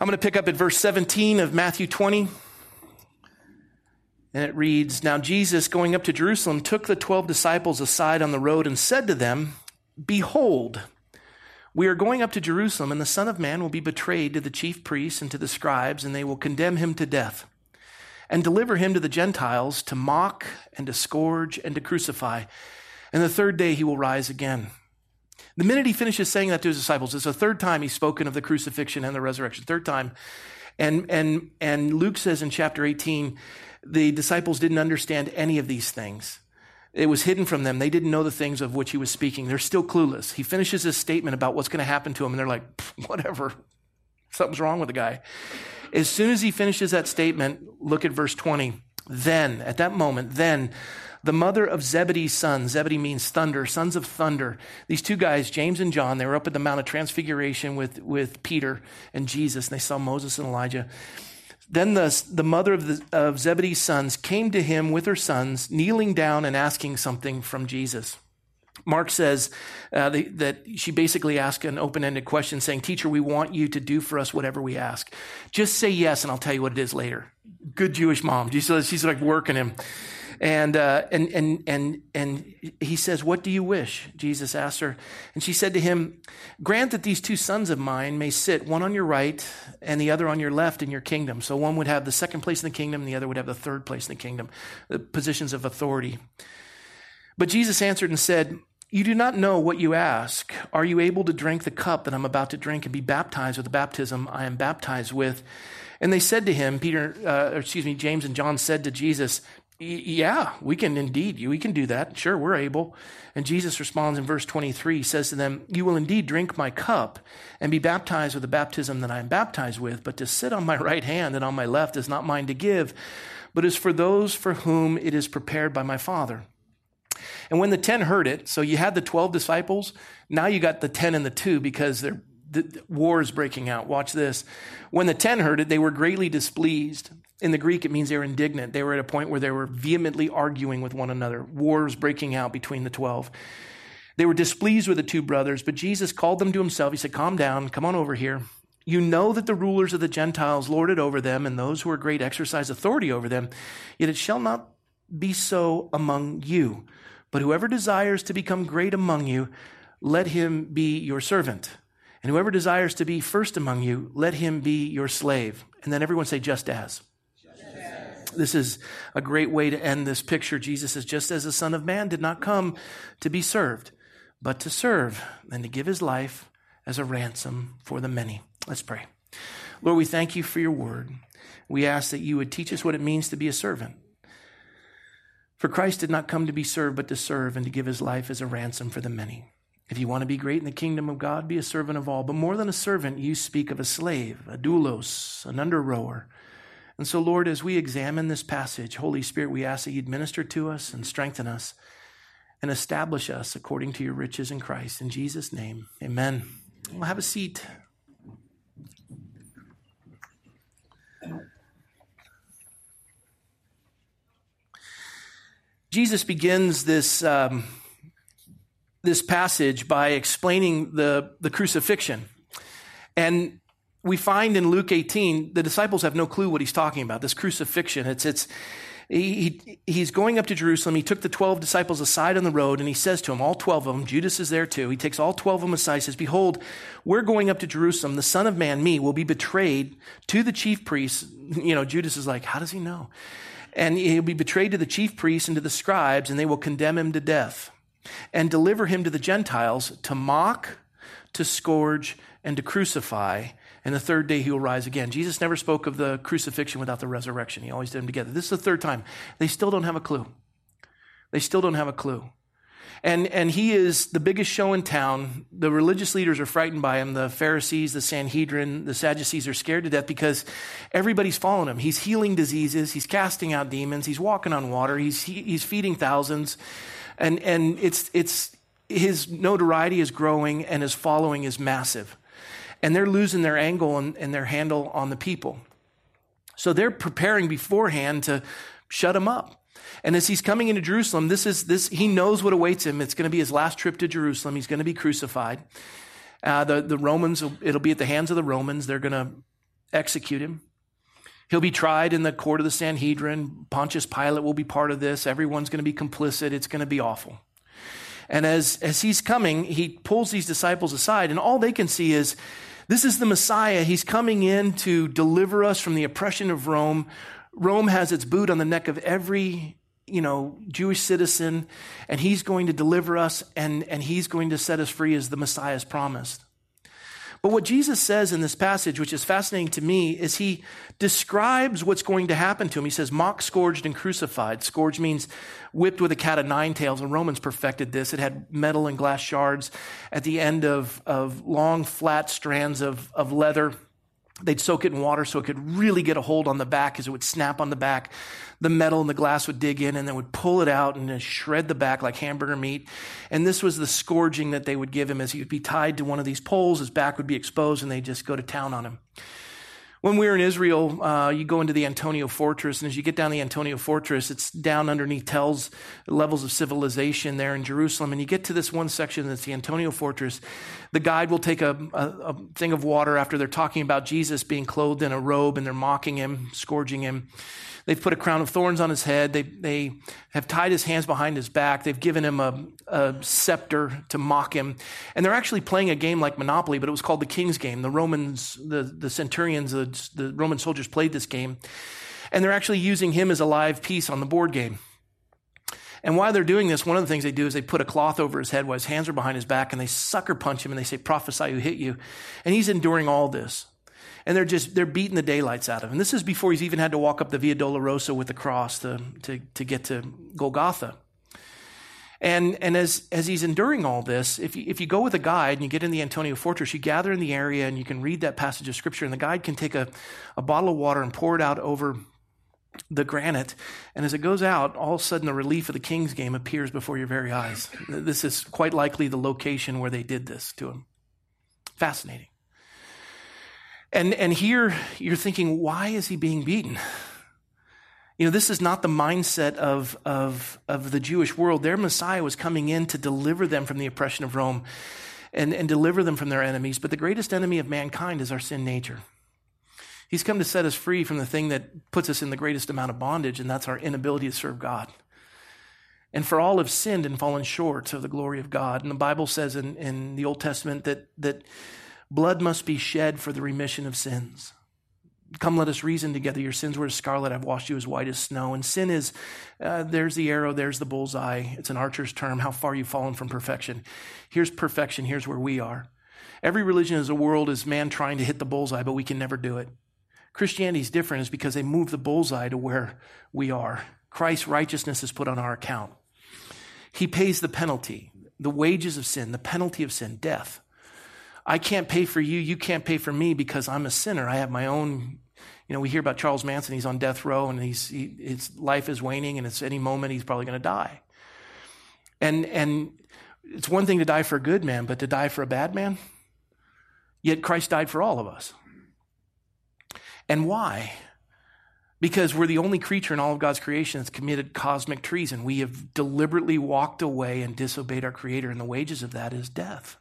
I'm going to pick up at verse 17 of Matthew 20. And it reads Now Jesus, going up to Jerusalem, took the twelve disciples aside on the road and said to them, Behold, we are going up to Jerusalem, and the Son of Man will be betrayed to the chief priests and to the scribes, and they will condemn him to death and deliver him to the Gentiles to mock and to scourge and to crucify. And the third day he will rise again. The minute he finishes saying that to his disciples, it's the third time he's spoken of the crucifixion and the resurrection. Third time. And, and, and Luke says in chapter 18, the disciples didn't understand any of these things. It was hidden from them. They didn't know the things of which he was speaking. They're still clueless. He finishes his statement about what's going to happen to him, and they're like, whatever. Something's wrong with the guy. As soon as he finishes that statement, look at verse 20. Then, at that moment, then the mother of Zebedee's sons, Zebedee means thunder, sons of thunder. These two guys, James and John, they were up at the Mount of Transfiguration with, with Peter and Jesus, and they saw Moses and Elijah. Then the, the mother of, the, of Zebedee's sons came to him with her sons, kneeling down and asking something from Jesus. Mark says uh, the, that she basically asked an open ended question saying, Teacher, we want you to do for us whatever we ask. Just say yes, and I'll tell you what it is later. Good Jewish mom. She's, she's like working him. And, uh, and, and, and, and he says, What do you wish? Jesus asked her. And she said to him, Grant that these two sons of mine may sit, one on your right and the other on your left in your kingdom. So one would have the second place in the kingdom, and the other would have the third place in the kingdom, the positions of authority. But Jesus answered and said, You do not know what you ask. Are you able to drink the cup that I'm about to drink and be baptized with the baptism I am baptized with? And they said to him, Peter, uh, excuse me, James and John said to Jesus, yeah, we can indeed. We can do that. Sure, we're able. And Jesus responds in verse 23, he says to them, You will indeed drink my cup and be baptized with the baptism that I am baptized with, but to sit on my right hand and on my left is not mine to give, but is for those for whom it is prepared by my Father. And when the 10 heard it, so you had the 12 disciples, now you got the 10 and the 2 because they're the war is breaking out. Watch this. When the 10 heard it, they were greatly displeased in the Greek, it means they were indignant. They were at a point where they were vehemently arguing with one another. Wars breaking out between the 12. They were displeased with the two brothers, but Jesus called them to himself. He said, Calm down, come on over here. You know that the rulers of the Gentiles lord it over them, and those who are great exercise authority over them. Yet it shall not be so among you. But whoever desires to become great among you, let him be your servant. And whoever desires to be first among you, let him be your slave. And then everyone say, just as. This is a great way to end this picture. Jesus says, just as the Son of Man did not come to be served, but to serve and to give his life as a ransom for the many. Let's pray. Lord, we thank you for your word. We ask that you would teach us what it means to be a servant. For Christ did not come to be served, but to serve and to give his life as a ransom for the many. If you want to be great in the kingdom of God, be a servant of all. But more than a servant, you speak of a slave, a doulos, an under rower and so, Lord, as we examine this passage, Holy Spirit, we ask that you'd minister to us and strengthen us and establish us according to your riches in Christ. In Jesus' name, amen. We'll have a seat. Jesus begins this, um, this passage by explaining the, the crucifixion. And we find in Luke 18, the disciples have no clue what he's talking about, this crucifixion. It's, it's, he, he's going up to Jerusalem. He took the 12 disciples aside on the road and he says to them, all 12 of them, Judas is there too. He takes all 12 of them aside. Says, Behold, we're going up to Jerusalem. The Son of Man, me, will be betrayed to the chief priests. You know, Judas is like, How does he know? And he'll be betrayed to the chief priests and to the scribes, and they will condemn him to death and deliver him to the Gentiles to mock, to scourge, and to crucify and the third day he will rise again. Jesus never spoke of the crucifixion without the resurrection. He always did them together. This is the third time. They still don't have a clue. They still don't have a clue. And, and he is the biggest show in town. The religious leaders are frightened by him. The Pharisees, the Sanhedrin, the Sadducees are scared to death because everybody's following him. He's healing diseases. He's casting out demons. He's walking on water. He's, he, he's feeding thousands. And, and it's, it's, his notoriety is growing and his following is massive and they're losing their angle and, and their handle on the people. So they're preparing beforehand to shut him up. And as he's coming into Jerusalem, this is this he knows what awaits him. It's going to be his last trip to Jerusalem. He's going to be crucified. Uh, the the Romans, it'll be at the hands of the Romans. They're going to execute him. He'll be tried in the court of the Sanhedrin. Pontius Pilate will be part of this. Everyone's going to be complicit. It's going to be awful. And as, as he's coming, he pulls these disciples aside, and all they can see is this is the Messiah. He's coming in to deliver us from the oppression of Rome. Rome has its boot on the neck of every you know, Jewish citizen, and he's going to deliver us and, and he's going to set us free as the Messiah has promised. But what Jesus says in this passage, which is fascinating to me, is he describes what's going to happen to him. He says, mocked, scourged, and crucified. Scourge means whipped with a cat of nine tails, and Romans perfected this. It had metal and glass shards at the end of, of long, flat strands of, of leather They'd soak it in water so it could really get a hold on the back as it would snap on the back. The metal and the glass would dig in and then would pull it out and shred the back like hamburger meat. And this was the scourging that they would give him as he would be tied to one of these poles. His back would be exposed and they'd just go to town on him. When we were in Israel, uh, you go into the Antonia Fortress, and as you get down the Antonia Fortress, it's down underneath Tell's levels of civilization there in Jerusalem. And you get to this one section that's the Antonia Fortress. The guide will take a, a, a thing of water after they're talking about Jesus being clothed in a robe and they're mocking him, scourging him. They've put a crown of thorns on his head. They, they have tied his hands behind his back. They've given him a, a scepter to mock him. And they're actually playing a game like Monopoly, but it was called the King's Game. The Romans, the, the centurions, the, the Roman soldiers played this game. And they're actually using him as a live piece on the board game. And while they're doing this, one of the things they do is they put a cloth over his head while his hands are behind his back and they sucker punch him and they say, prophesy who hit you. And he's enduring all this and they're just they're beating the daylights out of him. And this is before he's even had to walk up the Via Dolorosa with the cross to, to, to get to Golgotha. And, and as, as he's enduring all this, if you, if you go with a guide and you get in the Antonia Fortress, you gather in the area and you can read that passage of scripture, and the guide can take a, a bottle of water and pour it out over the granite. And as it goes out, all of a sudden the relief of the king's game appears before your very eyes. This is quite likely the location where they did this to him. Fascinating. And, and here you're thinking, why is he being beaten? You know, this is not the mindset of, of, of the Jewish world. Their Messiah was coming in to deliver them from the oppression of Rome and, and deliver them from their enemies. But the greatest enemy of mankind is our sin nature. He's come to set us free from the thing that puts us in the greatest amount of bondage, and that's our inability to serve God. And for all have sinned and fallen short of the glory of God. And the Bible says in, in the Old Testament that, that Blood must be shed for the remission of sins. Come, let us reason together. Your sins were as scarlet. I've washed you as white as snow. And sin is uh, there's the arrow, there's the bullseye. It's an archer's term. How far you've fallen from perfection. Here's perfection. Here's where we are. Every religion in the world is man trying to hit the bullseye, but we can never do it. Christianity is different is because they move the bullseye to where we are. Christ's righteousness is put on our account. He pays the penalty, the wages of sin, the penalty of sin, death. I can't pay for you, you can't pay for me because I'm a sinner. I have my own. You know, we hear about Charles Manson. He's on death row, and he's he, his life is waning, and it's any moment he's probably going to die. And and it's one thing to die for a good man, but to die for a bad man. Yet Christ died for all of us. And why? Because we're the only creature in all of God's creation that's committed cosmic treason. We have deliberately walked away and disobeyed our Creator, and the wages of that is death.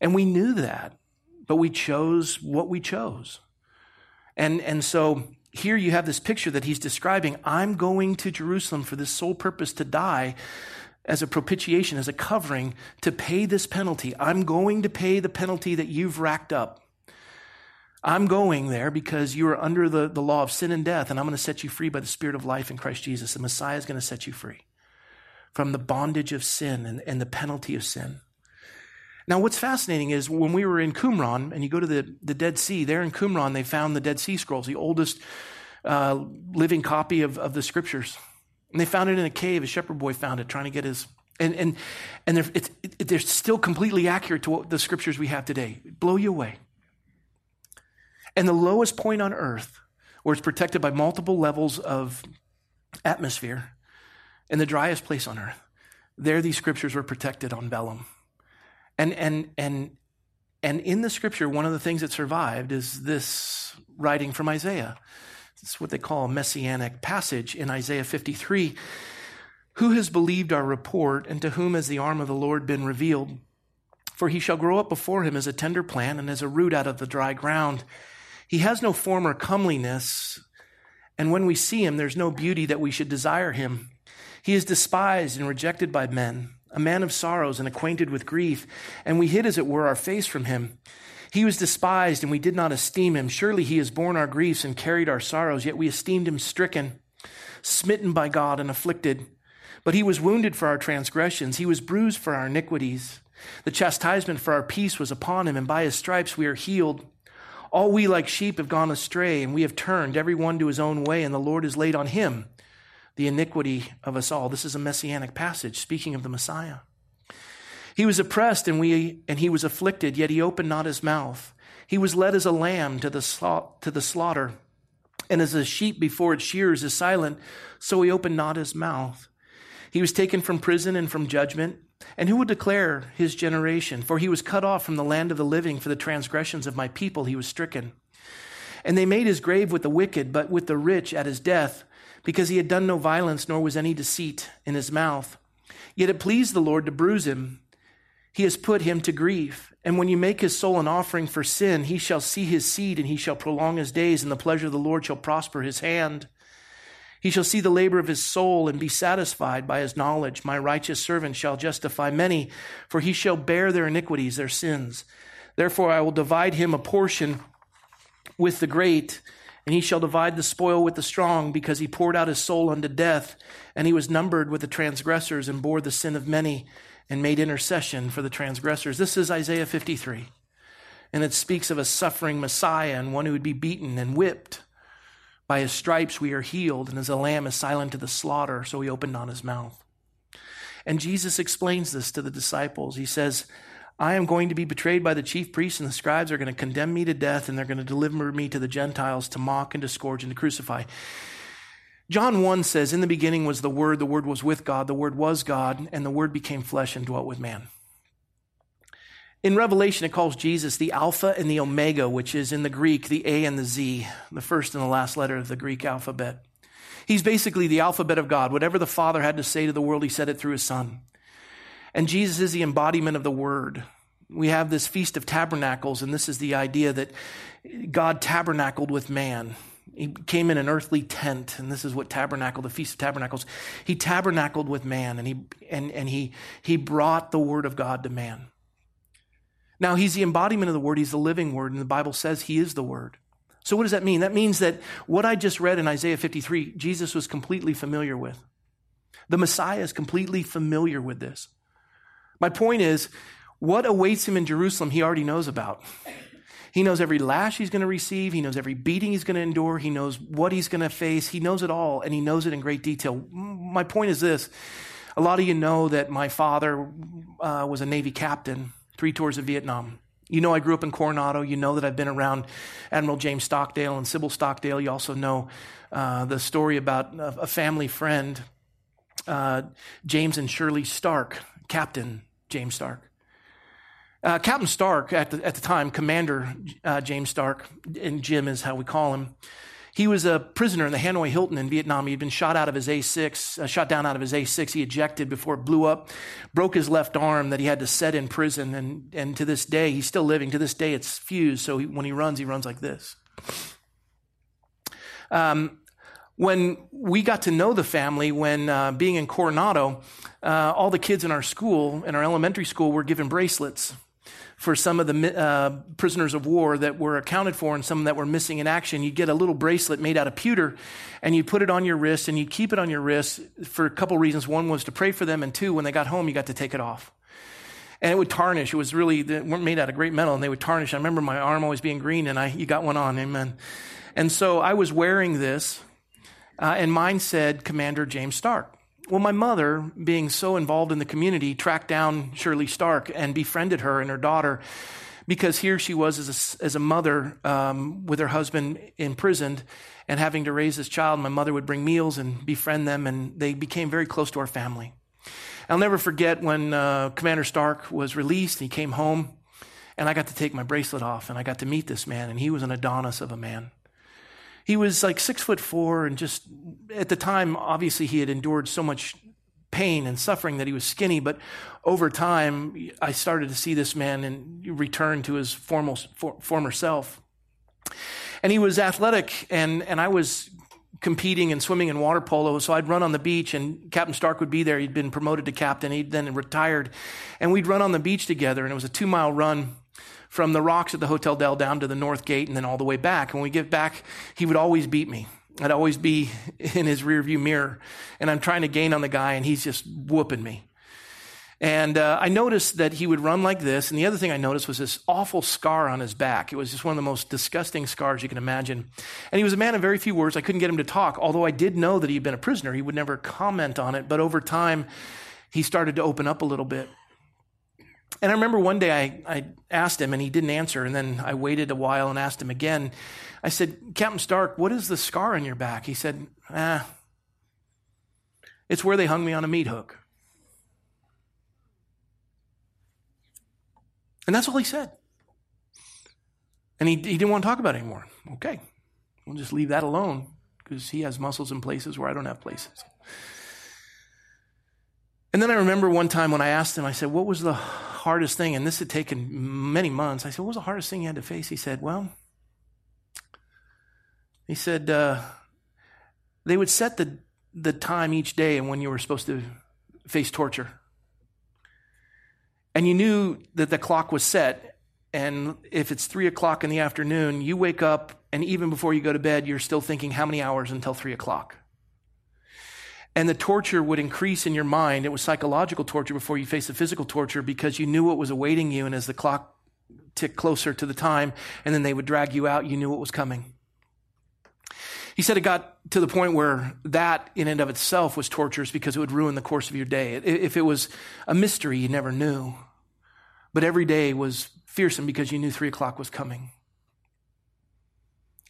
And we knew that, but we chose what we chose. And, and so here you have this picture that he's describing I'm going to Jerusalem for this sole purpose to die as a propitiation, as a covering, to pay this penalty. I'm going to pay the penalty that you've racked up. I'm going there because you are under the, the law of sin and death, and I'm going to set you free by the Spirit of life in Christ Jesus. The Messiah is going to set you free from the bondage of sin and, and the penalty of sin. Now, what's fascinating is when we were in Qumran, and you go to the, the Dead Sea, there in Qumran, they found the Dead Sea Scrolls, the oldest uh, living copy of, of the scriptures. And they found it in a cave. A shepherd boy found it, trying to get his. And, and, and they're, it, they're still completely accurate to what the scriptures we have today. Blow you away. And the lowest point on earth, where it's protected by multiple levels of atmosphere, and the driest place on earth, there these scriptures were protected on vellum. And, and, and, and in the scripture, one of the things that survived is this writing from Isaiah. It's what they call a messianic passage in Isaiah 53. Who has believed our report, and to whom has the arm of the Lord been revealed? For he shall grow up before him as a tender plant and as a root out of the dry ground. He has no form or comeliness, and when we see him, there's no beauty that we should desire him. He is despised and rejected by men, a man of sorrows and acquainted with grief, and we hid, as it were, our face from him. He was despised, and we did not esteem him. Surely he has borne our griefs and carried our sorrows, yet we esteemed him stricken, smitten by God, and afflicted. But he was wounded for our transgressions, he was bruised for our iniquities. The chastisement for our peace was upon him, and by his stripes we are healed. All we like sheep have gone astray, and we have turned every one to his own way, and the Lord has laid on him the iniquity of us all. This is a messianic passage speaking of the Messiah. He was oppressed and we and he was afflicted, yet he opened not his mouth. He was led as a lamb to the, to the slaughter, and as a sheep before its shears is silent, so he opened not his mouth. He was taken from prison and from judgment. And who would declare his generation? For he was cut off from the land of the living for the transgressions of my people, he was stricken. And they made his grave with the wicked, but with the rich at his death, because he had done no violence, nor was any deceit in his mouth. Yet it pleased the Lord to bruise him. He has put him to grief. And when you make his soul an offering for sin, he shall see his seed, and he shall prolong his days, and the pleasure of the Lord shall prosper his hand. He shall see the labor of his soul and be satisfied by his knowledge. My righteous servant shall justify many, for he shall bear their iniquities, their sins. Therefore, I will divide him a portion with the great, and he shall divide the spoil with the strong, because he poured out his soul unto death, and he was numbered with the transgressors and bore the sin of many, and made intercession for the transgressors. This is Isaiah 53. And it speaks of a suffering Messiah and one who would be beaten and whipped by his stripes we are healed, and as a lamb is silent to the slaughter, so he opened not his mouth. And Jesus explains this to the disciples. He says, I am going to be betrayed by the chief priests and the scribes. They're going to condemn me to death, and they're going to deliver me to the Gentiles to mock and to scourge and to crucify. John 1 says, In the beginning was the Word, the Word was with God, the Word was God, and the Word became flesh and dwelt with man. In Revelation, it calls Jesus the Alpha and the Omega, which is in the Greek the A and the Z, the first and the last letter of the Greek alphabet. He's basically the alphabet of God. Whatever the Father had to say to the world, he said it through his Son. And Jesus is the embodiment of the Word. We have this Feast of Tabernacles, and this is the idea that God tabernacled with man. He came in an earthly tent, and this is what tabernacle, the Feast of Tabernacles. He tabernacled with man, and he and, and he he brought the word of God to man. Now, he's the embodiment of the word, he's the living word, and the Bible says he is the word. So, what does that mean? That means that what I just read in Isaiah 53, Jesus was completely familiar with. The Messiah is completely familiar with this. My point is, what awaits him in Jerusalem, he already knows about. He knows every lash he's going to receive. He knows every beating he's going to endure. He knows what he's going to face. He knows it all, and he knows it in great detail. My point is this a lot of you know that my father uh, was a Navy captain three tours of Vietnam. You know, I grew up in Coronado. You know that I've been around Admiral James Stockdale and Sybil Stockdale. You also know uh, the story about a, family friend, uh, James and Shirley Stark, Captain James Stark. Uh, Captain Stark, at the, at the time, Commander uh, James Stark, and Jim is how we call him, he was a prisoner in the Hanoi Hilton in Vietnam. He had been shot out of his A6, uh, shot down out of his A6. He ejected before it blew up, broke his left arm that he had to set in prison. And, and to this day, he's still living. To this day, it's fused. So he, when he runs, he runs like this. Um, when we got to know the family, when uh, being in Coronado, uh, all the kids in our school, in our elementary school, were given bracelets for some of the uh, prisoners of war that were accounted for and some that were missing in action, you'd get a little bracelet made out of pewter and you'd put it on your wrist and you'd keep it on your wrist for a couple reasons. One was to pray for them, and two, when they got home, you got to take it off. And it would tarnish. It was really, they weren't made out of great metal and they would tarnish. I remember my arm always being green and I, you got one on, amen. And so I was wearing this uh, and mine said Commander James Stark. Well, my mother, being so involved in the community, tracked down Shirley Stark and befriended her and her daughter because here she was as a, as a mother um, with her husband imprisoned and having to raise this child. My mother would bring meals and befriend them, and they became very close to our family. I'll never forget when uh, Commander Stark was released. He came home, and I got to take my bracelet off, and I got to meet this man, and he was an Adonis of a man. He was like six foot four, and just at the time, obviously, he had endured so much pain and suffering that he was skinny. But over time, I started to see this man and return to his formal, for, former self. And he was athletic, and, and I was competing and swimming in water polo. So I'd run on the beach, and Captain Stark would be there. He'd been promoted to captain. He'd then retired. And we'd run on the beach together, and it was a two mile run from the rocks at the Hotel Del down to the North Gate and then all the way back. When we get back, he would always beat me. I'd always be in his rearview mirror, and I'm trying to gain on the guy, and he's just whooping me. And uh, I noticed that he would run like this. And the other thing I noticed was this awful scar on his back. It was just one of the most disgusting scars you can imagine. And he was a man of very few words. I couldn't get him to talk, although I did know that he had been a prisoner. He would never comment on it. But over time, he started to open up a little bit. And I remember one day I, I asked him and he didn't answer. And then I waited a while and asked him again. I said, Captain Stark, what is the scar on your back? He said, ah, it's where they hung me on a meat hook. And that's all he said. And he, he didn't want to talk about it anymore. Okay, we'll just leave that alone because he has muscles in places where I don't have places. And then I remember one time when I asked him, I said, What was the hardest thing? And this had taken many months. I said, What was the hardest thing you had to face? He said, Well, he said, uh, they would set the, the time each day and when you were supposed to face torture and you knew that the clock was set, and if it's three o'clock in the afternoon, you wake up, and even before you go to bed, you're still thinking, how many hours until three o'clock? And the torture would increase in your mind. It was psychological torture before you faced the physical torture because you knew what was awaiting you. And as the clock ticked closer to the time, and then they would drag you out, you knew what was coming. He said it got to the point where that in and of itself was torturous because it would ruin the course of your day. If it was a mystery, you never knew. But every day was fearsome because you knew three o'clock was coming.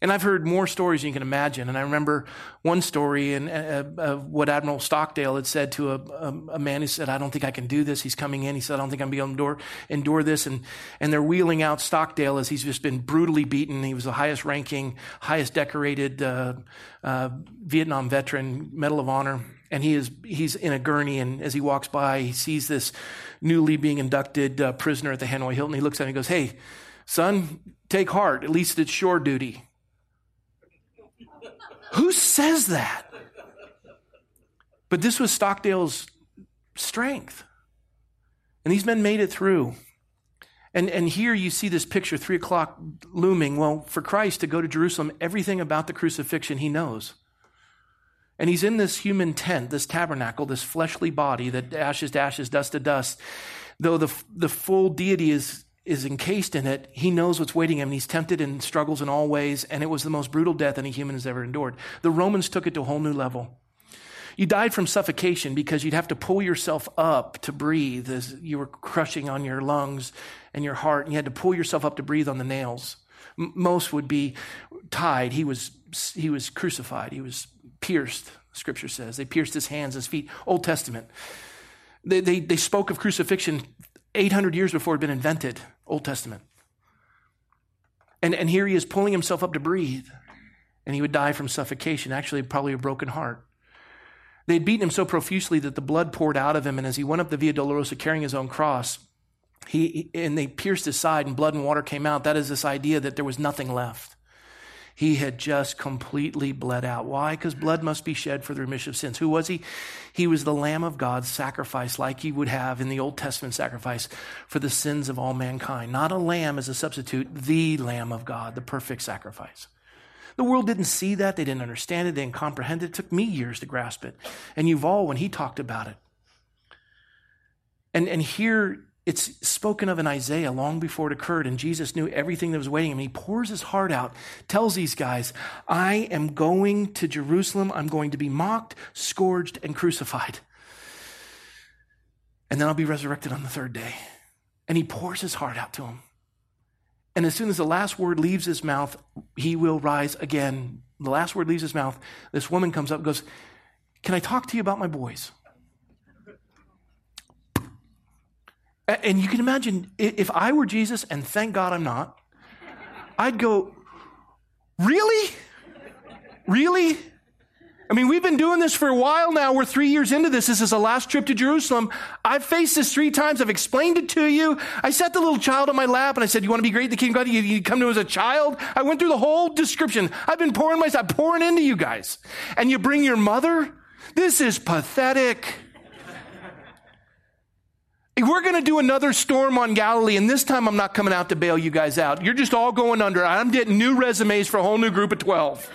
And I've heard more stories than you can imagine. And I remember one story in, uh, of what Admiral Stockdale had said to a, a, a, man who said, I don't think I can do this. He's coming in. He said, I don't think I'm going to be able to endure, endure this. And, and they're wheeling out Stockdale as he's just been brutally beaten. He was the highest ranking, highest decorated uh, uh, Vietnam veteran, Medal of Honor. And he is, he's in a gurney. And as he walks by, he sees this newly being inducted uh, prisoner at the Hanoi Hilton. He looks at him and goes, Hey, son, take heart. At least it's shore duty. Who says that? But this was Stockdale's strength. And these men made it through. And, and here you see this picture, three o'clock looming. Well, for Christ to go to Jerusalem, everything about the crucifixion he knows. And he's in this human tent, this tabernacle, this fleshly body that ashes to ashes, dust to dust. Though the, the full deity is is encased in it, he knows what's waiting him. And he's tempted and struggles in all ways, and it was the most brutal death any human has ever endured. The Romans took it to a whole new level. You died from suffocation because you'd have to pull yourself up to breathe as you were crushing on your lungs and your heart, and you had to pull yourself up to breathe on the nails. M- most would be tied. He was, he was crucified. He was pierced, scripture says. They pierced his hands, his feet. Old Testament. They, they, they spoke of crucifixion 800 years before it had been invented. Old Testament. And, and here he is pulling himself up to breathe, and he would die from suffocation, actually, probably a broken heart. They had beaten him so profusely that the blood poured out of him, and as he went up the Via Dolorosa carrying his own cross, he, and they pierced his side, and blood and water came out. That is this idea that there was nothing left. He had just completely bled out. Why? Because blood must be shed for the remission of sins. Who was he? He was the Lamb of God sacrificed like he would have in the Old Testament sacrifice for the sins of all mankind. Not a lamb as a substitute, the Lamb of God, the perfect sacrifice. The world didn't see that. They didn't understand it. They didn't comprehend it. It took me years to grasp it. And Yuval, when he talked about it. And, and here it's spoken of in Isaiah long before it occurred, and Jesus knew everything that was waiting him. He pours his heart out, tells these guys, I am going to Jerusalem. I'm going to be mocked, scourged, and crucified. And then I'll be resurrected on the third day. And he pours his heart out to him. And as soon as the last word leaves his mouth, he will rise again. The last word leaves his mouth. This woman comes up goes, Can I talk to you about my boys? And you can imagine if I were Jesus, and thank God I'm not, I'd go, Really? Really? I mean, we've been doing this for a while now. We're three years into this. This is the last trip to Jerusalem. I've faced this three times. I've explained it to you. I set the little child on my lap and I said, you want to be great in the kingdom of God? You, you come to as a child. I went through the whole description. I've been pouring myself, pouring into you guys. And you bring your mother? This is pathetic. We're going to do another storm on Galilee, and this time I'm not coming out to bail you guys out. You're just all going under. I'm getting new resumes for a whole new group of 12.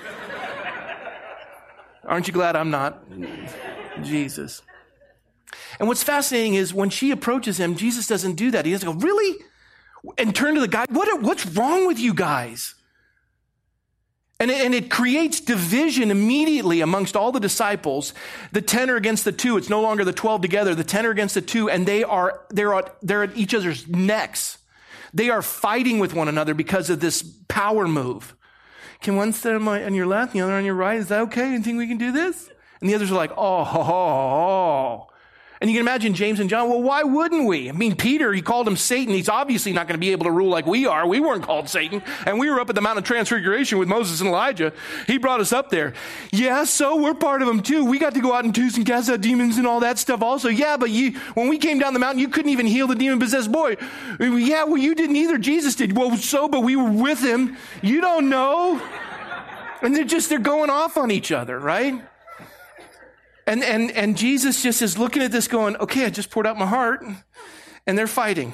Aren't you glad I'm not? Jesus. And what's fascinating is when she approaches him, Jesus doesn't do that. He doesn't go, Really? And turn to the guy, what, What's wrong with you guys? And it, and it creates division immediately amongst all the disciples. The ten are against the two. It's no longer the 12 together. The ten are against the two, and they are, they're at, they're at each other's necks. They are fighting with one another because of this power move. Can one sit on, my, on your left and the other on your right? Is that okay? You think we can do this? And the others are like, oh, ho, ho. And you can imagine James and John, well, why wouldn't we? I mean, Peter, he called him Satan. He's obviously not going to be able to rule like we are. We weren't called Satan. And we were up at the Mount of Transfiguration with Moses and Elijah. He brought us up there. Yeah, so we're part of him too. We got to go out and twos and cast out demons and all that stuff also. Yeah, but you, when we came down the mountain, you couldn't even heal the demon possessed boy. Yeah, well, you didn't either. Jesus did. Well, so, but we were with him. You don't know. And they're just, they're going off on each other, right? And, and, and Jesus just is looking at this going, okay, I just poured out my heart. And they're fighting.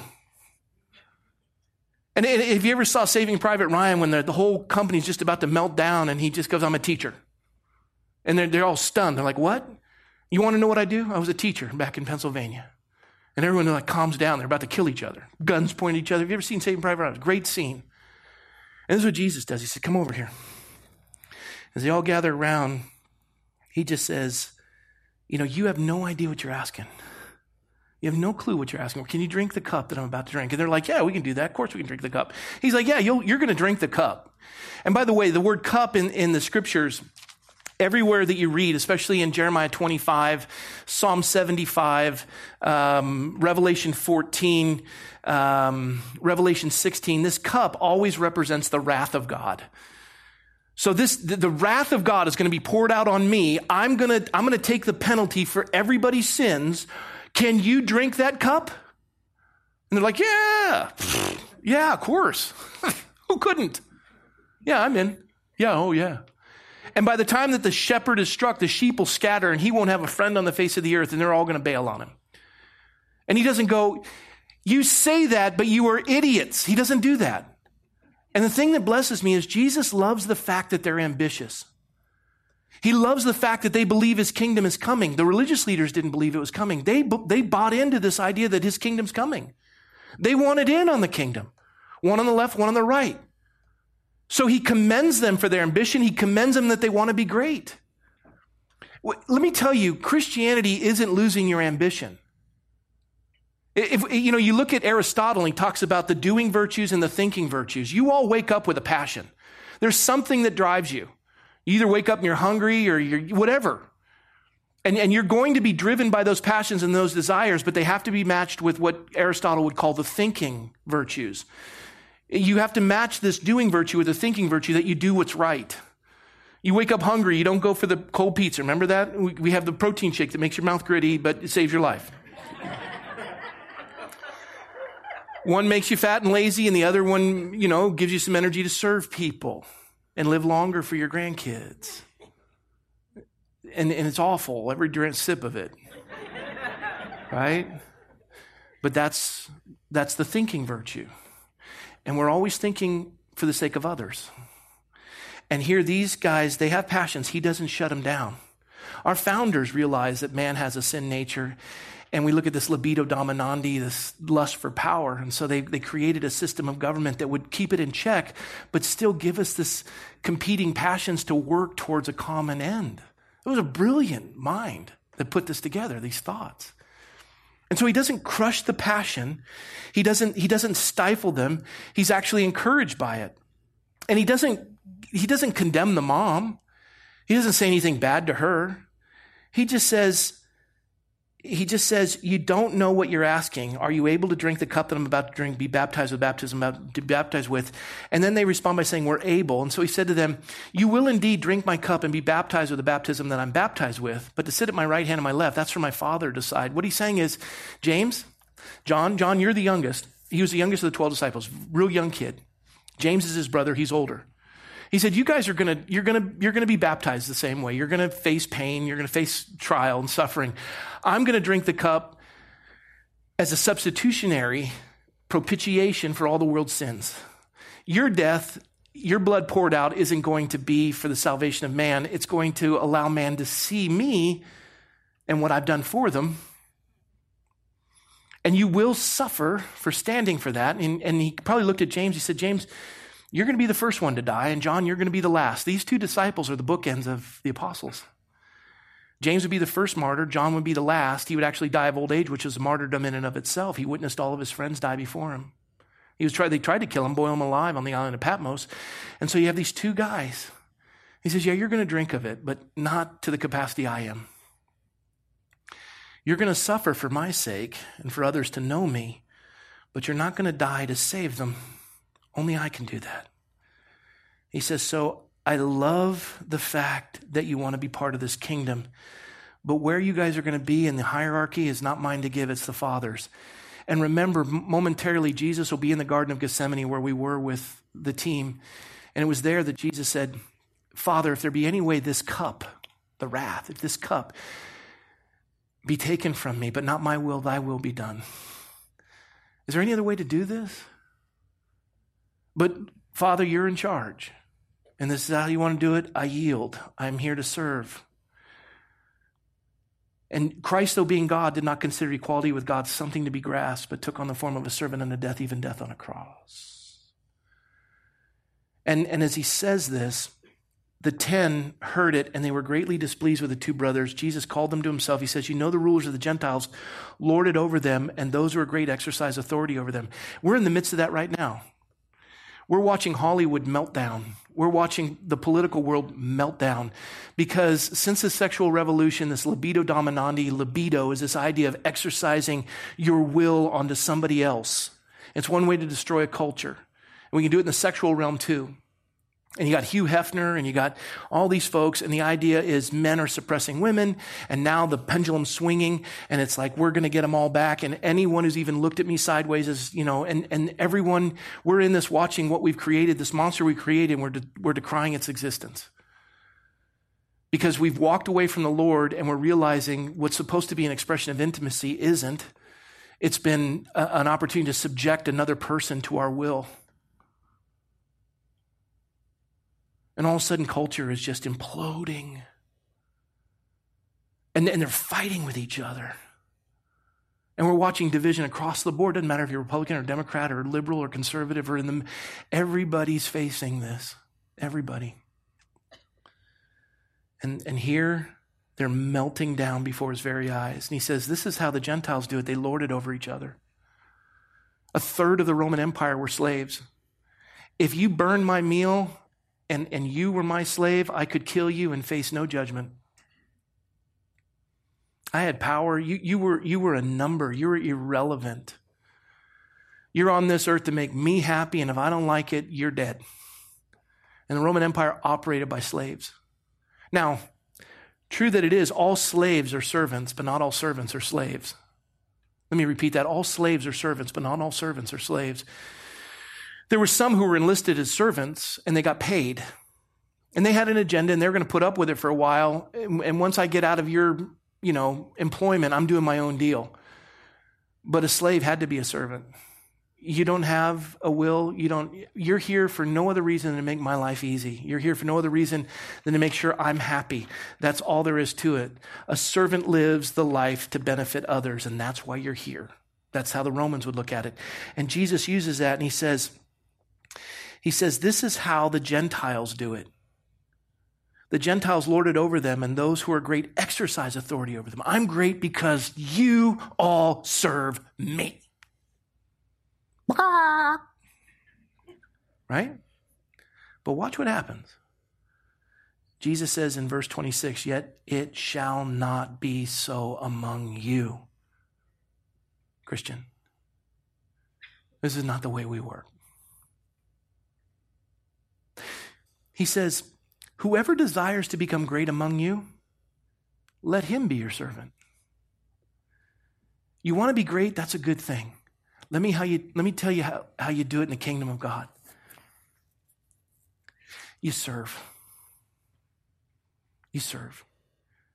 And if you ever saw Saving Private Ryan when the, the whole company's just about to melt down and he just goes, I'm a teacher. And they're, they're all stunned. They're like, what? You want to know what I do? I was a teacher back in Pennsylvania. And everyone like calms down. They're about to kill each other. Guns pointing at each other. Have you ever seen Saving Private Ryan? Great scene. And this is what Jesus does. He said, come over here. As they all gather around, he just says, you know, you have no idea what you're asking. You have no clue what you're asking. Can you drink the cup that I'm about to drink? And they're like, yeah, we can do that. Of course we can drink the cup. He's like, yeah, you are going to drink the cup. And by the way, the word cup in, in the scriptures, everywhere that you read, especially in Jeremiah 25, Psalm 75, um, Revelation 14, um, Revelation 16, this cup always represents the wrath of God. So this, the, wrath of God is going to be poured out on me. I'm going to, I'm going to take the penalty for everybody's sins. Can you drink that cup? And they're like, yeah, yeah, of course. Who couldn't? Yeah, I'm in. Yeah, oh yeah. And by the time that the shepherd is struck, the sheep will scatter and he won't have a friend on the face of the earth and they're all going to bail on him. And he doesn't go, you say that, but you are idiots. He doesn't do that. And the thing that blesses me is Jesus loves the fact that they're ambitious. He loves the fact that they believe his kingdom is coming. The religious leaders didn't believe it was coming. They, they bought into this idea that his kingdom's coming. They wanted in on the kingdom. One on the left, one on the right. So he commends them for their ambition. He commends them that they want to be great. Let me tell you, Christianity isn't losing your ambition. If, you know, you look at Aristotle, and he talks about the doing virtues and the thinking virtues. You all wake up with a passion. There's something that drives you. You either wake up and you're hungry or you're whatever. And, and you're going to be driven by those passions and those desires, but they have to be matched with what Aristotle would call the thinking virtues. You have to match this doing virtue with the thinking virtue that you do what's right. You wake up hungry, you don't go for the cold pizza. Remember that? We have the protein shake that makes your mouth gritty, but it saves your life. One makes you fat and lazy, and the other one, you know, gives you some energy to serve people and live longer for your grandkids. And, and it's awful, every sip of it. right? But that's, that's the thinking virtue. And we're always thinking for the sake of others. And here, these guys, they have passions. He doesn't shut them down. Our founders realize that man has a sin nature and we look at this libido dominandi, this lust for power. And so they, they created a system of government that would keep it in check, but still give us this competing passions to work towards a common end. It was a brilliant mind that put this together, these thoughts. And so he doesn't crush the passion. He doesn't, he doesn't stifle them. He's actually encouraged by it. And he doesn't, he doesn't condemn the mom. He doesn't say anything bad to her. He just says, he just says, You don't know what you're asking. Are you able to drink the cup that I'm about to drink, be baptized with baptism, be baptized with? And then they respond by saying, We're able. And so he said to them, You will indeed drink my cup and be baptized with the baptism that I'm baptized with, but to sit at my right hand and my left, that's for my father to decide. What he's saying is, James, John, John, you're the youngest. He was the youngest of the 12 disciples, real young kid. James is his brother, he's older. He said, You guys are gonna, you're gonna, you're gonna be baptized the same way. You're gonna face pain, you're gonna face trial and suffering. I'm gonna drink the cup as a substitutionary propitiation for all the world's sins. Your death, your blood poured out, isn't going to be for the salvation of man. It's going to allow man to see me and what I've done for them. And you will suffer for standing for that. And, and he probably looked at James. He said, James, you're going to be the first one to die, and John, you're going to be the last. These two disciples are the bookends of the apostles. James would be the first martyr, John would be the last. He would actually die of old age, which is martyrdom in and of itself. He witnessed all of his friends die before him. He was tried, they tried to kill him, boil him alive on the island of Patmos. And so you have these two guys. He says, Yeah, you're going to drink of it, but not to the capacity I am. You're going to suffer for my sake and for others to know me, but you're not going to die to save them. Only I can do that. He says, So I love the fact that you want to be part of this kingdom, but where you guys are going to be in the hierarchy is not mine to give, it's the Father's. And remember, momentarily, Jesus will be in the Garden of Gethsemane where we were with the team. And it was there that Jesus said, Father, if there be any way this cup, the wrath, if this cup be taken from me, but not my will, thy will be done. Is there any other way to do this? But Father, you're in charge. And this is how you want to do it. I yield. I'm here to serve. And Christ, though being God, did not consider equality with God something to be grasped, but took on the form of a servant unto death, even death on a cross. And, and as he says this, the ten heard it and they were greatly displeased with the two brothers. Jesus called them to himself. He says, You know, the rulers of the Gentiles lord it over them, and those who are great exercise authority over them. We're in the midst of that right now. We're watching Hollywood meltdown. We're watching the political world meltdown because since the sexual revolution, this libido dominandi, libido is this idea of exercising your will onto somebody else. It's one way to destroy a culture. And we can do it in the sexual realm too. And you got Hugh Hefner and you got all these folks. And the idea is men are suppressing women. And now the pendulum's swinging. And it's like, we're going to get them all back. And anyone who's even looked at me sideways is, you know, and, and everyone, we're in this watching what we've created, this monster we created, and we're, de- we're decrying its existence. Because we've walked away from the Lord and we're realizing what's supposed to be an expression of intimacy isn't. It's been a, an opportunity to subject another person to our will. And all of a sudden, culture is just imploding. And, and they're fighting with each other. And we're watching division across the board. Doesn't matter if you're Republican or Democrat or liberal or conservative or in the. Everybody's facing this. Everybody. And, and here, they're melting down before his very eyes. And he says, This is how the Gentiles do it. They lord it over each other. A third of the Roman Empire were slaves. If you burn my meal, and, and you were my slave, I could kill you and face no judgment. I had power. You, you, were, you were a number. You were irrelevant. You're on this earth to make me happy, and if I don't like it, you're dead. And the Roman Empire operated by slaves. Now, true that it is, all slaves are servants, but not all servants are slaves. Let me repeat that. All slaves are servants, but not all servants are slaves. There were some who were enlisted as servants and they got paid. And they had an agenda and they were going to put up with it for a while. And once I get out of your, you know, employment, I'm doing my own deal. But a slave had to be a servant. You don't have a will. You don't, you're here for no other reason than to make my life easy. You're here for no other reason than to make sure I'm happy. That's all there is to it. A servant lives the life to benefit others, and that's why you're here. That's how the Romans would look at it. And Jesus uses that and he says, he says, This is how the Gentiles do it. The Gentiles lord it over them, and those who are great exercise authority over them. I'm great because you all serve me. Right? But watch what happens. Jesus says in verse 26, Yet it shall not be so among you. Christian, this is not the way we work. He says, Whoever desires to become great among you, let him be your servant. You want to be great? That's a good thing. Let me, how you, let me tell you how, how you do it in the kingdom of God. You serve. You serve.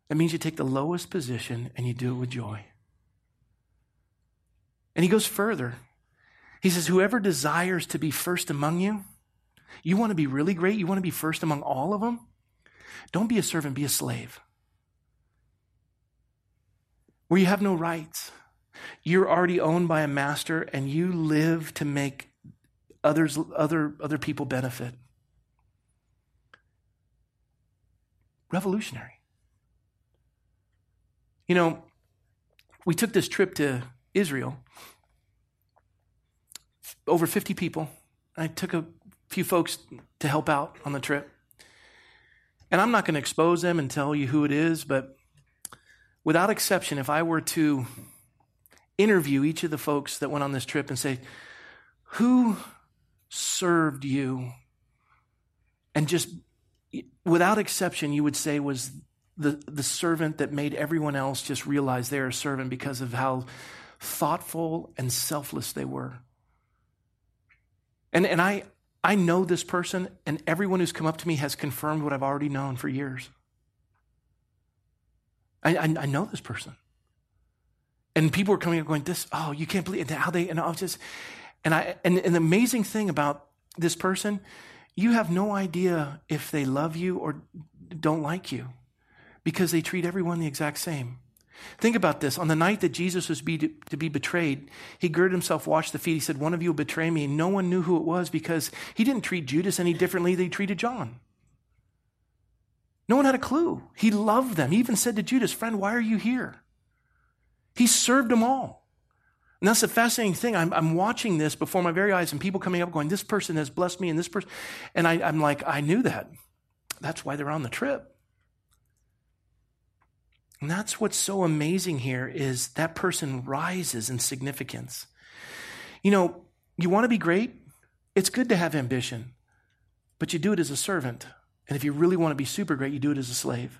That means you take the lowest position and you do it with joy. And he goes further. He says, Whoever desires to be first among you, you want to be really great? You want to be first among all of them? Don't be a servant, be a slave. Where you have no rights. You're already owned by a master and you live to make others, other, other people benefit. Revolutionary. You know, we took this trip to Israel, over 50 people. I took a few folks to help out on the trip. And I'm not going to expose them and tell you who it is, but without exception, if I were to interview each of the folks that went on this trip and say, Who served you? And just without exception, you would say was the, the servant that made everyone else just realize they're a servant because of how thoughtful and selfless they were. And, and I, I know this person, and everyone who's come up to me has confirmed what I've already known for years. I, I, I know this person. And people were coming up going, this, oh, you can't believe how they, and I was just, and I, and, and the amazing thing about this person, you have no idea if they love you or don't like you because they treat everyone the exact same. Think about this. On the night that Jesus was be, to be betrayed, he girded himself, washed the feet. He said, One of you will betray me. And no one knew who it was because he didn't treat Judas any differently than he treated John. No one had a clue. He loved them. He even said to Judas, Friend, why are you here? He served them all. And that's the fascinating thing. I'm, I'm watching this before my very eyes and people coming up going, This person has blessed me and this person. And I, I'm like, I knew that. That's why they're on the trip. And that's what's so amazing here is that person rises in significance. You know, you want to be great? It's good to have ambition, but you do it as a servant. And if you really want to be super great, you do it as a slave.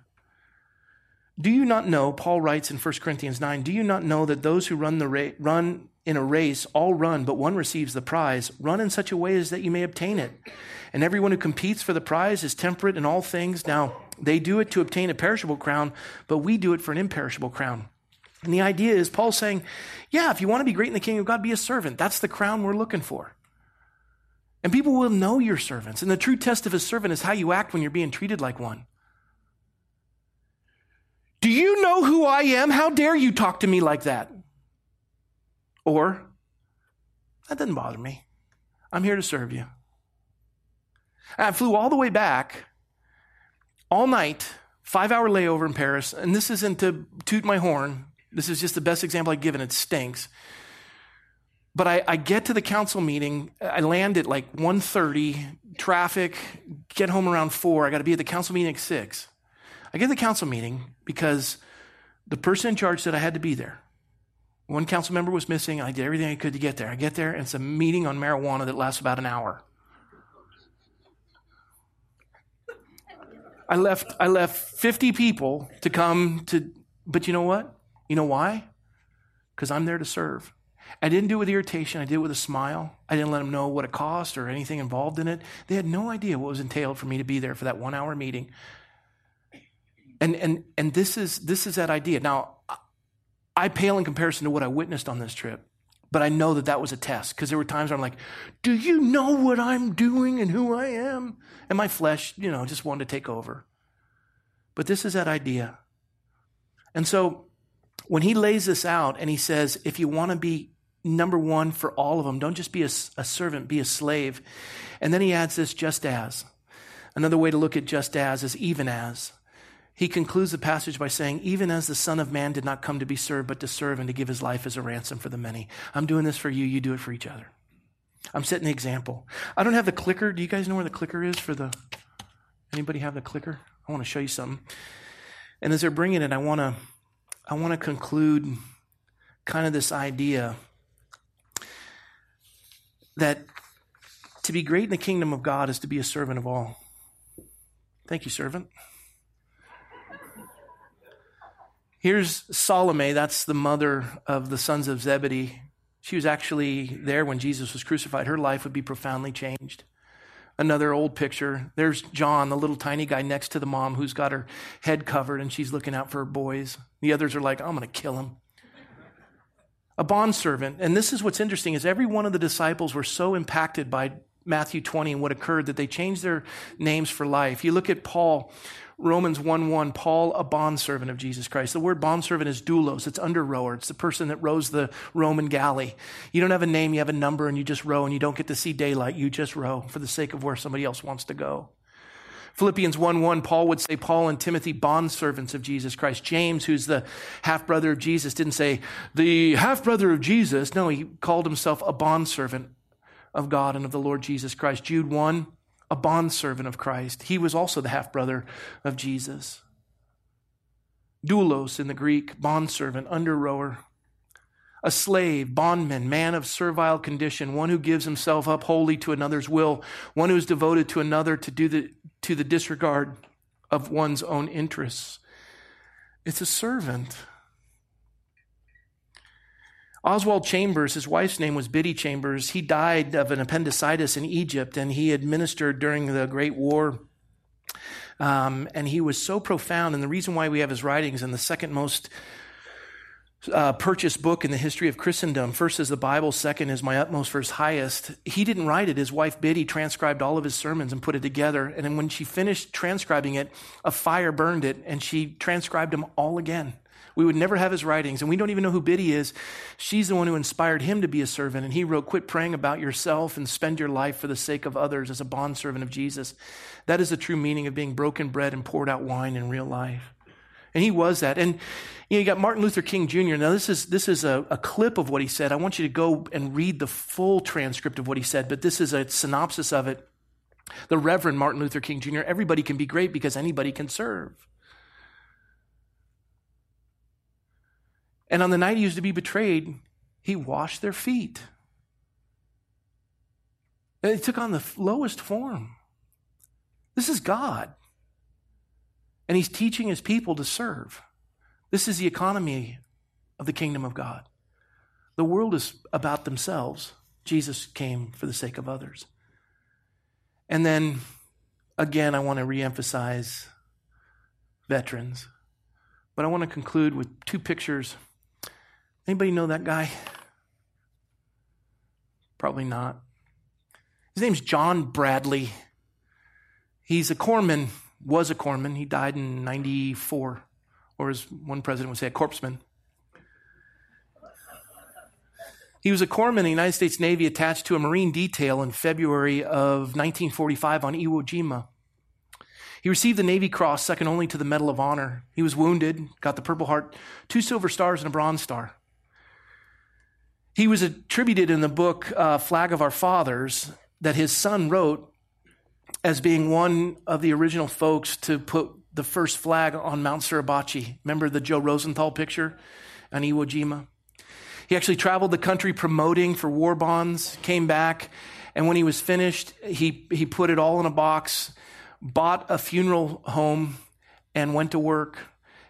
Do you not know, Paul writes in 1 Corinthians 9, do you not know that those who run, the ra- run in a race all run, but one receives the prize? Run in such a way as that you may obtain it. And everyone who competes for the prize is temperate in all things. Now, they do it to obtain a perishable crown, but we do it for an imperishable crown. And the idea is Paul's saying, yeah, if you want to be great in the kingdom of God, be a servant. That's the crown we're looking for. And people will know your servants. And the true test of a servant is how you act when you're being treated like one. Do you know who I am? How dare you talk to me like that? Or, that doesn't bother me. I'm here to serve you. And I flew all the way back, all night, five hour layover in Paris. And this isn't to toot my horn. This is just the best example I've given. It stinks. But I, I get to the council meeting. I land at like 1.30, traffic, get home around 4. I got to be at the council meeting at 6. I get to the council meeting because the person in charge said I had to be there. One council member was missing. I did everything I could to get there. I get there, and it's a meeting on marijuana that lasts about an hour. I left, I left 50 people to come to, but you know what? You know why? Because I'm there to serve. I didn't do it with irritation. I did it with a smile. I didn't let them know what it cost or anything involved in it. They had no idea what was entailed for me to be there for that one hour meeting. And, and, and this, is, this is that idea. Now, I pale in comparison to what I witnessed on this trip, but I know that that was a test because there were times where I'm like, do you know what I'm doing and who I am? And my flesh, you know, just wanted to take over. But this is that idea. And so when he lays this out and he says, if you want to be number one for all of them, don't just be a, a servant, be a slave. And then he adds this just as. Another way to look at just as is even as. He concludes the passage by saying, Even as the Son of Man did not come to be served, but to serve and to give his life as a ransom for the many. I'm doing this for you, you do it for each other. I'm setting the example. I don't have the clicker. Do you guys know where the clicker is for the. Anybody have the clicker? I want to show you something. And as they're bringing it, I want to I want to conclude kind of this idea that to be great in the kingdom of God is to be a servant of all. Thank you, servant. Here's Salome, that's the mother of the sons of Zebedee. She was actually there when Jesus was crucified. Her life would be profoundly changed. Another old picture. There's John, the little tiny guy next to the mom who's got her head covered and she's looking out for her boys. The others are like, I'm going to kill him. A bondservant. And this is what's interesting is every one of the disciples were so impacted by Matthew 20 and what occurred that they changed their names for life. You look at Paul, Romans 1 1, Paul, a bondservant of Jesus Christ. The word bondservant is doulos, it's under rower. It's the person that rows the Roman galley. You don't have a name, you have a number, and you just row, and you don't get to see daylight. You just row for the sake of where somebody else wants to go. Philippians 1 1, Paul would say, Paul and Timothy, bondservants of Jesus Christ. James, who's the half brother of Jesus, didn't say, the half brother of Jesus. No, he called himself a bondservant of God and of the Lord Jesus Christ. Jude 1, a bondservant of Christ. He was also the half brother of Jesus. Doulos in the Greek, bondservant, under rower. A slave, bondman, man of servile condition, one who gives himself up wholly to another's will, one who is devoted to another to do the, to the disregard of one's own interests. It's a servant. Oswald Chambers, his wife's name was Biddy Chambers. He died of an appendicitis in Egypt, and he administered during the Great War. Um, and he was so profound. And the reason why we have his writings in the second most uh, purchased book in the history of Christendom. First is the Bible, second is My Utmost His Highest. He didn't write it. His wife Biddy transcribed all of his sermons and put it together. And then when she finished transcribing it, a fire burned it and she transcribed them all again. We would never have his writings, and we don't even know who Biddy is. She's the one who inspired him to be a servant, and he wrote, Quit praying about yourself and spend your life for the sake of others as a bondservant of Jesus. That is the true meaning of being broken bread and poured out wine in real life. And he was that. And you, know, you got Martin Luther King Jr. Now, this is, this is a, a clip of what he said. I want you to go and read the full transcript of what he said, but this is a synopsis of it. The Reverend Martin Luther King Jr., everybody can be great because anybody can serve. And on the night he was to be betrayed, he washed their feet. And it took on the lowest form. This is God. And he's teaching his people to serve. This is the economy of the kingdom of God. The world is about themselves. Jesus came for the sake of others. And then again, I want to reemphasize veterans. But I want to conclude with two pictures Anybody know that guy? Probably not. His name's John Bradley. He's a corpsman, was a corpsman. He died in 94, or as one president would say, a corpsman. He was a corpsman in the United States Navy attached to a Marine detail in February of 1945 on Iwo Jima. He received the Navy Cross, second only to the Medal of Honor. He was wounded, got the Purple Heart, two Silver Stars, and a Bronze Star. He was attributed in the book uh, Flag of Our Fathers that his son wrote as being one of the original folks to put the first flag on Mount Suribachi. Remember the Joe Rosenthal picture on Iwo Jima? He actually traveled the country promoting for war bonds, came back, and when he was finished, he, he put it all in a box, bought a funeral home, and went to work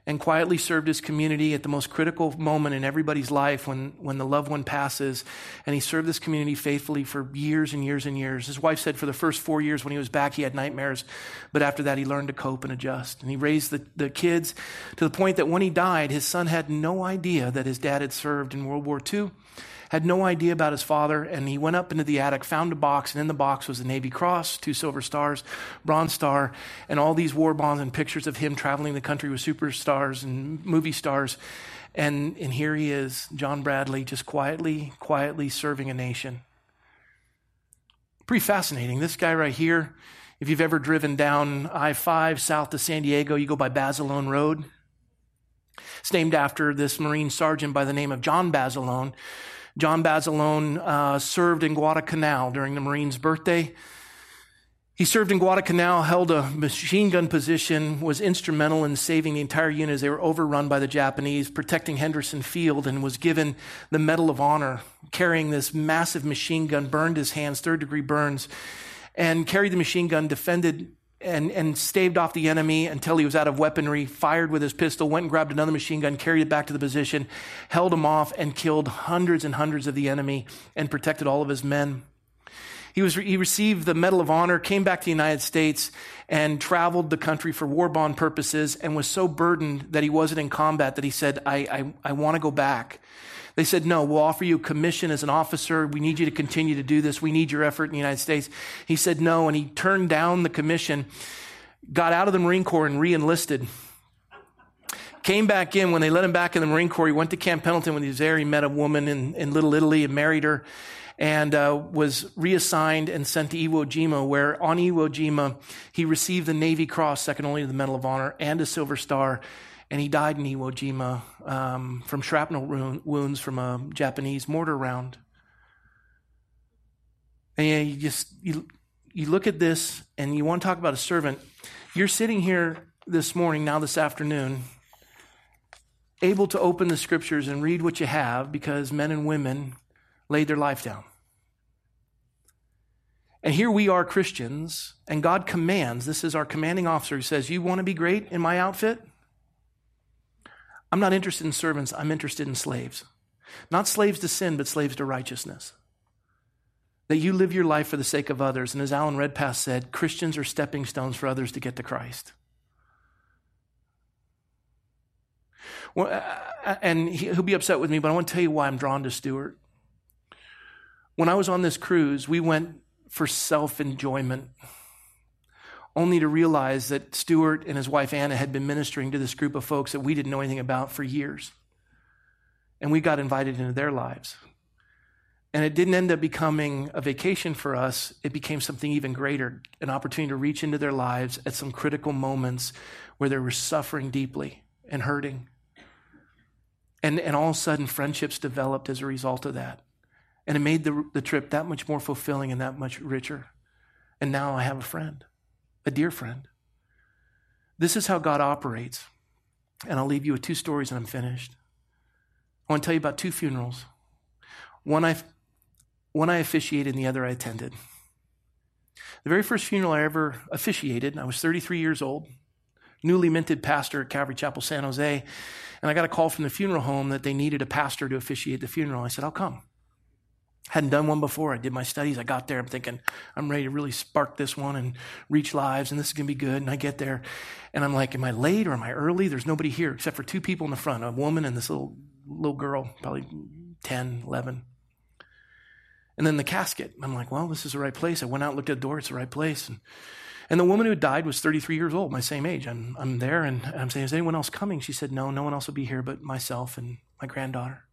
and quietly served his community at the most critical moment in everybody's life when, when the loved one passes. And he served this community faithfully for years and years and years. His wife said for the first four years when he was back, he had nightmares. But after that, he learned to cope and adjust. And he raised the, the kids to the point that when he died, his son had no idea that his dad had served in World War II had no idea about his father, and he went up into the attic, found a box, and in the box was a Navy Cross, two Silver Stars, Bronze Star, and all these war bonds and pictures of him traveling the country with superstars and movie stars. And, and here he is, John Bradley, just quietly, quietly serving a nation. Pretty fascinating. This guy right here, if you've ever driven down I 5 south to San Diego, you go by Basilone Road. It's named after this Marine sergeant by the name of John Basilone, John Basilone uh, served in Guadalcanal during the Marine's birthday. He served in Guadalcanal, held a machine gun position, was instrumental in saving the entire unit as they were overrun by the Japanese, protecting Henderson Field, and was given the Medal of Honor, carrying this massive machine gun, burned his hands, third degree burns, and carried the machine gun, defended and, and staved off the enemy until he was out of weaponry, fired with his pistol, went and grabbed another machine gun, carried it back to the position, held him off, and killed hundreds and hundreds of the enemy and protected all of his men. He, was, he received the Medal of Honor, came back to the United States, and traveled the country for war bond purposes, and was so burdened that he wasn't in combat that he said, I, I, I want to go back. They said, No, we'll offer you a commission as an officer. We need you to continue to do this. We need your effort in the United States. He said no, and he turned down the commission, got out of the Marine Corps, and re enlisted. Came back in. When they let him back in the Marine Corps, he went to Camp Pendleton when he was there. He met a woman in, in Little Italy and married her and uh, was reassigned and sent to Iwo Jima, where on Iwo Jima, he received the Navy Cross, second only to the Medal of Honor, and a Silver Star and he died in Iwo Jima um, from shrapnel wounds from a Japanese mortar round. And you just you you look at this and you want to talk about a servant. You're sitting here this morning, now this afternoon, able to open the scriptures and read what you have because men and women laid their life down. And here we are Christians, and God commands this is our commanding officer who says, You want to be great in my outfit? I'm not interested in servants, I'm interested in slaves. Not slaves to sin, but slaves to righteousness. That you live your life for the sake of others. And as Alan Redpath said, Christians are stepping stones for others to get to Christ. Well, uh, uh, and he'll be upset with me, but I want to tell you why I'm drawn to Stuart. When I was on this cruise, we went for self enjoyment only to realize that Stuart and his wife Anna had been ministering to this group of folks that we didn't know anything about for years. And we got invited into their lives. And it didn't end up becoming a vacation for us, it became something even greater an opportunity to reach into their lives at some critical moments where they were suffering deeply and hurting. And, and all of a sudden, friendships developed as a result of that. And it made the, the trip that much more fulfilling and that much richer. And now I have a friend a dear friend. This is how God operates. And I'll leave you with two stories and I'm finished. I want to tell you about two funerals. One I, one I officiated and the other I attended. The very first funeral I ever officiated, I was 33 years old, newly minted pastor at Calvary Chapel, San Jose. And I got a call from the funeral home that they needed a pastor to officiate the funeral. I said, I'll come. Hadn't done one before. I did my studies. I got there. I'm thinking, I'm ready to really spark this one and reach lives, and this is going to be good. And I get there, and I'm like, Am I late or am I early? There's nobody here except for two people in the front a woman and this little, little girl, probably 10, 11. And then the casket. I'm like, Well, this is the right place. I went out looked at the door. It's the right place. And, and the woman who died was 33 years old, my same age. I'm, I'm there, and I'm saying, Is anyone else coming? She said, No, no one else will be here but myself and my granddaughter.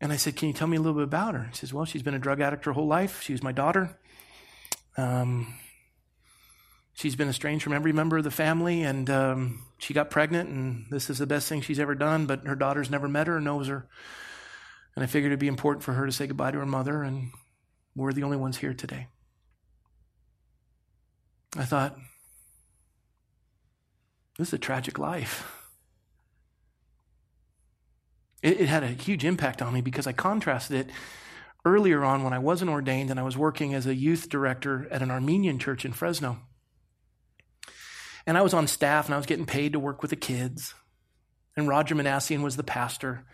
And I said, Can you tell me a little bit about her? He says, Well, she's been a drug addict her whole life. She was my daughter. Um, she's been estranged from every member of the family, and um, she got pregnant, and this is the best thing she's ever done, but her daughter's never met her or knows her. And I figured it'd be important for her to say goodbye to her mother, and we're the only ones here today. I thought, this is a tragic life. It, it had a huge impact on me because I contrasted it earlier on when I wasn't ordained and I was working as a youth director at an Armenian church in Fresno. And I was on staff and I was getting paid to work with the kids. And Roger Manassian was the pastor.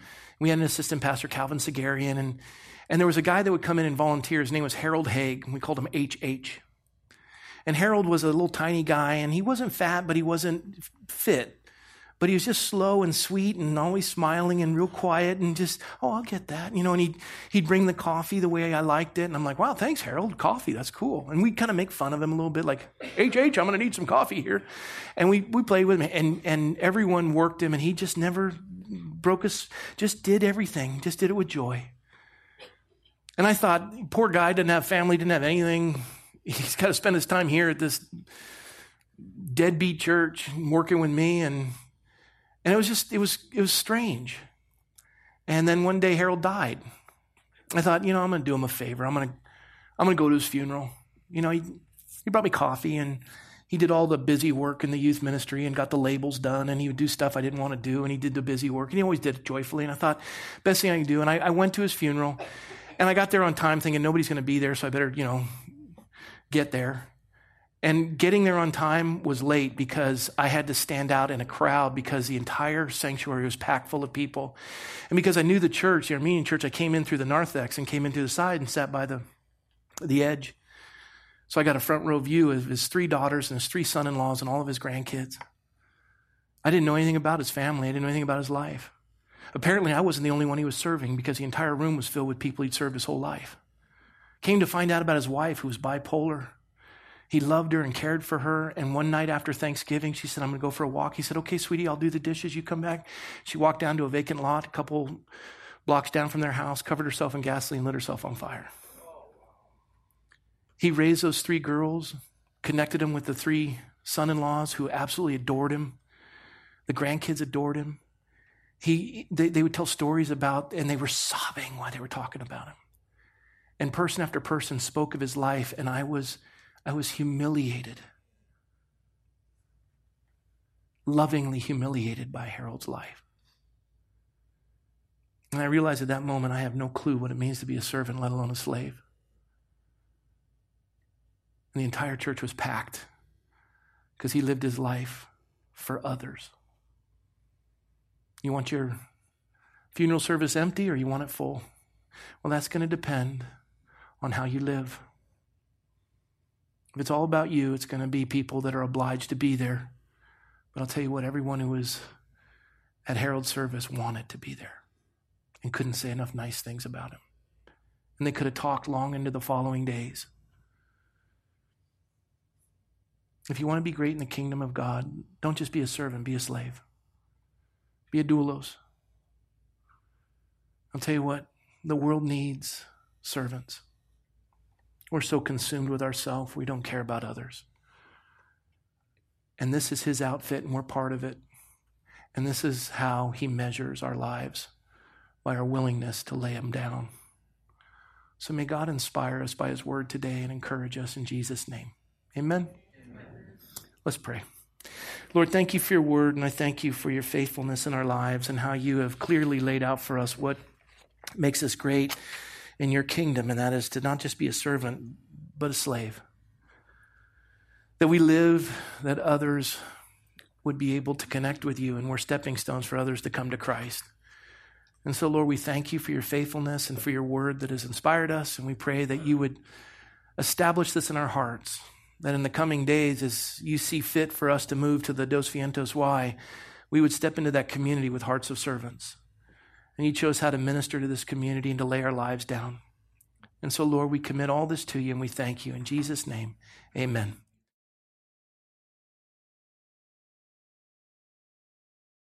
We had an assistant pastor, Calvin Segarian, and, and there was a guy that would come in and volunteer. His name was Harold Haig. We called him HH. And Harold was a little tiny guy, and he wasn't fat, but he wasn't fit. But he was just slow and sweet and always smiling and real quiet and just, oh, I'll get that. You know, and he'd, he'd bring the coffee the way I liked it. And I'm like, wow, thanks, Harold. Coffee, that's cool. And we'd kind of make fun of him a little bit, like, HH, I'm going to need some coffee here. And we, we played with him, and, and everyone worked him, and he just never broke us, just did everything, just did it with joy. And I thought, poor guy didn't have family, didn't have anything. He's got to spend his time here at this deadbeat church working with me. And and it was just, it was, it was strange. And then one day Harold died. I thought, you know, I'm going to do him a favor. I'm going to, I'm going to go to his funeral. You know, he, He brought me coffee and he did all the busy work in the youth ministry and got the labels done and he would do stuff I didn't want to do and he did the busy work and he always did it joyfully. And I thought, best thing I can do. And I, I went to his funeral and I got there on time thinking nobody's going to be there, so I better, you know, get there. And getting there on time was late because I had to stand out in a crowd because the entire sanctuary was packed full of people. And because I knew the church, the Armenian church, I came in through the narthex and came into the side and sat by the, the edge. So I got a front row view of his three daughters and his three son in laws and all of his grandkids. I didn't know anything about his family, I didn't know anything about his life. Apparently, I wasn't the only one he was serving because the entire room was filled with people he'd served his whole life. Came to find out about his wife, who was bipolar. He loved her and cared for her. And one night after Thanksgiving, she said, I'm going to go for a walk. He said, Okay, sweetie, I'll do the dishes. You come back. She walked down to a vacant lot, a couple blocks down from their house, covered herself in gasoline, lit herself on fire. He raised those three girls, connected them with the three son in laws who absolutely adored him. The grandkids adored him. He, they, they would tell stories about, and they were sobbing while they were talking about him. And person after person spoke of his life, and I was, I was humiliated, lovingly humiliated by Harold's life. And I realized at that moment I have no clue what it means to be a servant, let alone a slave. And the entire church was packed because he lived his life for others. You want your funeral service empty or you want it full? Well, that's going to depend on how you live. If it's all about you, it's going to be people that are obliged to be there. But I'll tell you what, everyone who was at Harold's service wanted to be there and couldn't say enough nice things about him. And they could have talked long into the following days. If you want to be great in the kingdom of God, don't just be a servant, be a slave. Be a doulos. I'll tell you what, the world needs servants. We're so consumed with ourselves, we don't care about others. And this is his outfit, and we're part of it. And this is how he measures our lives by our willingness to lay him down. So may God inspire us by his word today and encourage us in Jesus' name. Amen. Amen. Let's pray. Lord, thank you for your word, and I thank you for your faithfulness in our lives and how you have clearly laid out for us what makes us great in your kingdom, and that is to not just be a servant, but a slave. That we live, that others would be able to connect with you, and we're stepping stones for others to come to Christ. And so, Lord, we thank you for your faithfulness and for your word that has inspired us, and we pray that you would establish this in our hearts that in the coming days, as you see fit for us to move to the Dos Vientos Y, we would step into that community with hearts of servants. And you chose how to minister to this community and to lay our lives down. And so, Lord, we commit all this to you and we thank you. In Jesus' name, amen.